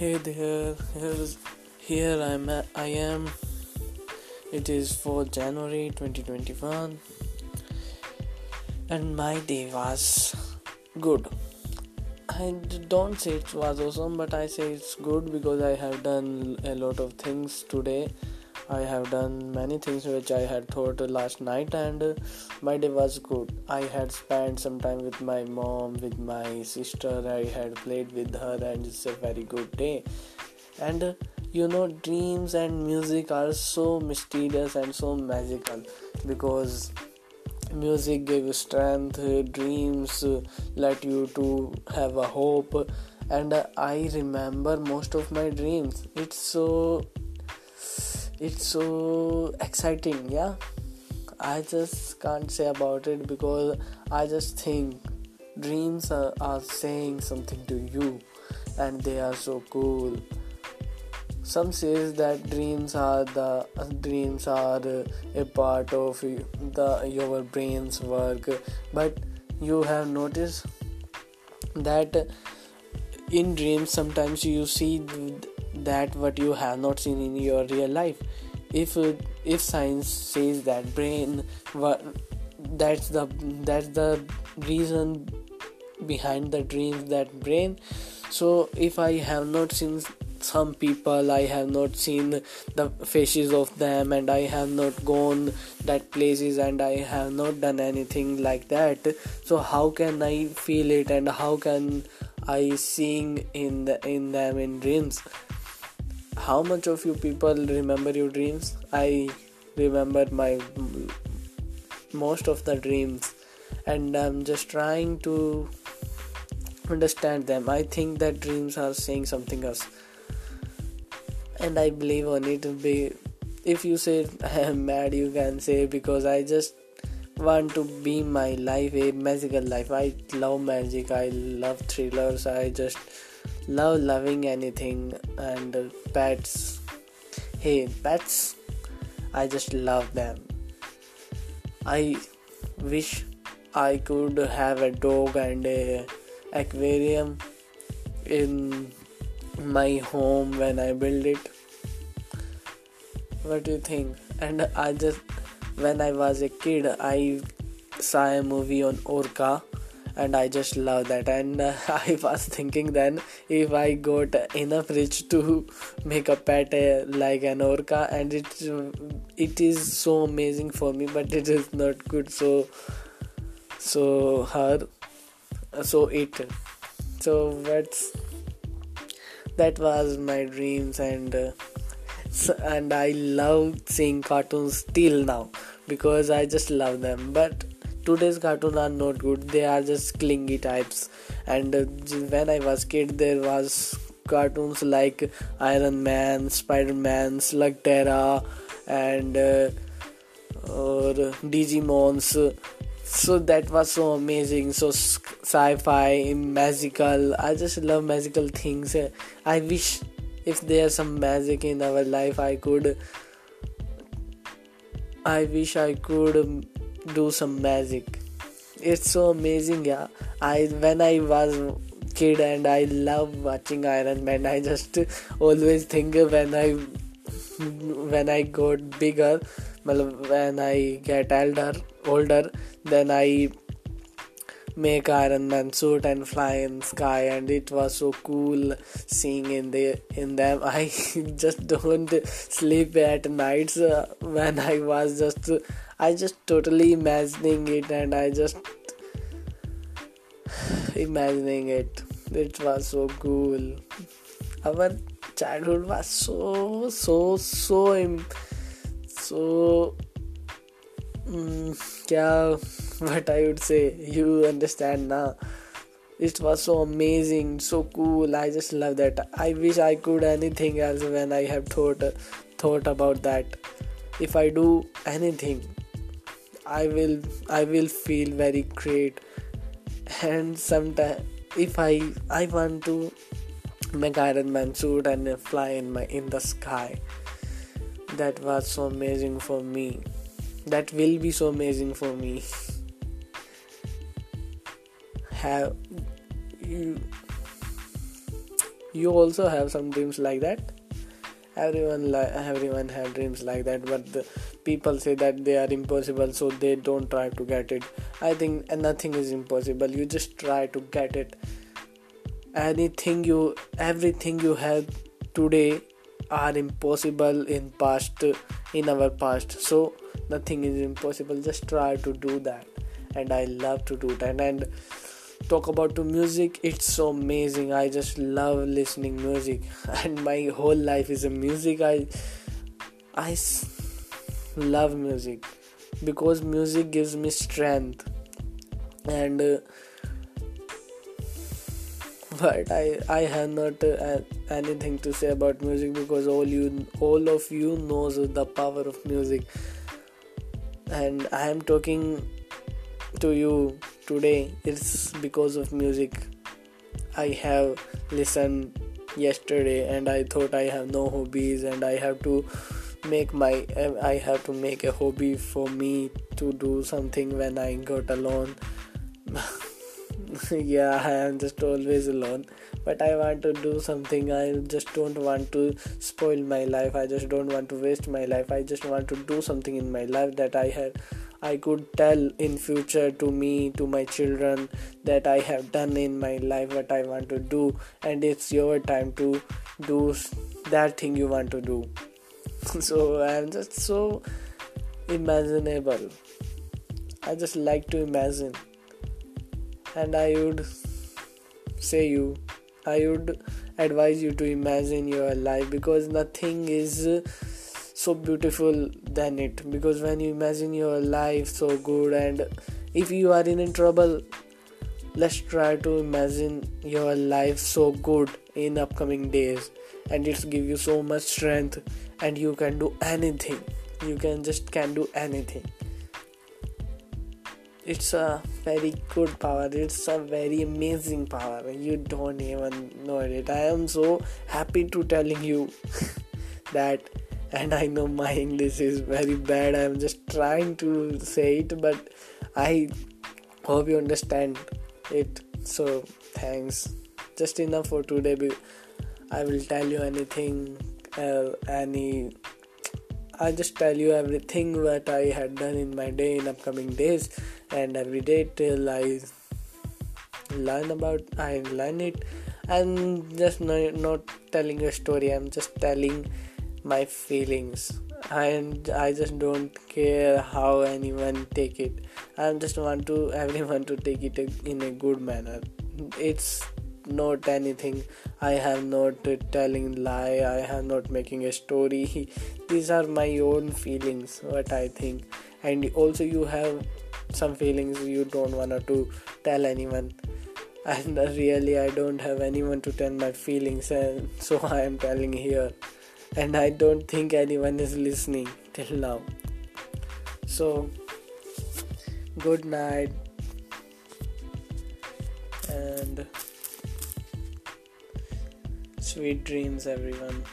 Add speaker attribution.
Speaker 1: Hey there, here's, here I'm I am. It is for January 2021, and my day was good. I don't say it was awesome, but I say it's good because I have done a lot of things today I have done many things which I had thought last night, and uh, my day was good. I had spent some time with my mom, with my sister. I had played with her, and it's a very good day. And uh, you know, dreams and music are so mysterious and so magical because music gives strength, dreams uh, let you to have a hope. And I remember most of my dreams. It's so it's so exciting yeah. I just can't say about it because i just think dreams are, are saying something to you and they are so cool. Some says that dreams are the dreams are a part of the your brain's work but you have noticed that in dreams sometimes you see that what you have not seen in your real life. If uh, if science says that brain that's the that's the reason behind the dreams that brain. So if i have not seen some people i have not seen the faces of them and i have not gone that places and i have not done anything like that so how can i feel it and how can i sing in the in them in dreams how much of you people remember your dreams? I remember my most of the dreams. And i'm just trying to understand them. I think that dreams are saying something else. And i believe on it. Be if you say i am mad you can say because i just want to be my life a magical life. I love magic. I love thrillers. I just love loving anything and pets hey pets i just love them. I wish i could have a dog and a aquarium in my home when i build it. What do you think? And i just when i was a kid i saw a movie on orca and I just love that. And uh, I was thinking then if I got enough rich to make a pet uh, like an orca, and it it is so amazing for me, but it is not good. So so her so it so what's that was my dreams and. Uh, and I love seeing cartoons till now because I just love them. But today's cartoons are not good. They are just clingy types. And uh, when i was kid there was cartoons like iron man spider-man slugterra and uh, or digimons. So that was so amazing. So sci-fi magical. I just love magical things. I wish if there's some magic in our life i could i wish i could do some magic. It's so amazing yeah. I when i was kid and i love watching iron man i just always think when i when i got bigger when i get elder older then i make Iron Man suit and fly in sky and it was so cool seeing in the in them. I just don't sleep at nights uh, when I was just I just totally imagining it and I just imagining it it was so cool our childhood was so so so so mm, yeah what I would say. You understand now. It was so amazing, so cool. I just love that. I wish I could anything else when I have thought thought about that. If I do anything, I will I will feel very great. And sometimes if I I want to make Iron Man suit and fly in my in the sky. That was so amazing for me. That will be so amazing for me. have you you also have some dreams like that everyone li- everyone have dreams like that but the people say that they are impossible so they don't try to get it. I think nothing is impossible. You just try to get it. Anything you everything you have today are impossible in past in our past. So nothing is impossible. Just try to do that. And i love to do that. And talk about to music it's so amazing. I just love listening music. And my whole life is a music. I i love music. Because music gives me strength. And uh, but i i have not uh, anything to say about music because all you all of you knows the power of music. And i am talking to you today it's because of music. I have listened yesterday and i thought i have no hobbies and i have to make my i have to make a hobby for me to do something when i got alone. Yeah i am just always alone. But i want to do something. I just don't want to spoil my life. I just don't want to waste my life. I just want to do something in my life that i had I could tell in future to me to my children that I have done in my life what I want to do and it's your time to do that thing you want to do. So I'm just so imaginable. I just like to imagine. And I would say you I would advise you to imagine your life because nothing is so beautiful than it. Because when you imagine your life so good and if you are in trouble let's try to imagine your life so good in upcoming days. And it's give you so much strength and you can do anything. You can just can do anything. It's a very good power. It's a very amazing power. You don't even know it. I am so happy to telling you that and I know my English is very bad. I'm just trying to say it, but I hope you understand it. So, thanks. Just enough for today. I will tell you anything, uh, any. I just tell you everything what I had done in my day in upcoming days, and every day till I learn about I learn it. I'm just not, not telling a story. I'm just telling my feelings. And i just don't care how anyone take it. I just want to everyone to take it in a good manner. It's not anything. I have not telling lie. I have not making a story. These are my own feelings what i think. And also you have some feelings you don't want to tell anyone. And really i don't have anyone to tell my feelings. And so i am telling here and I don't think anyone is listening till now. So, good night and sweet dreams, everyone.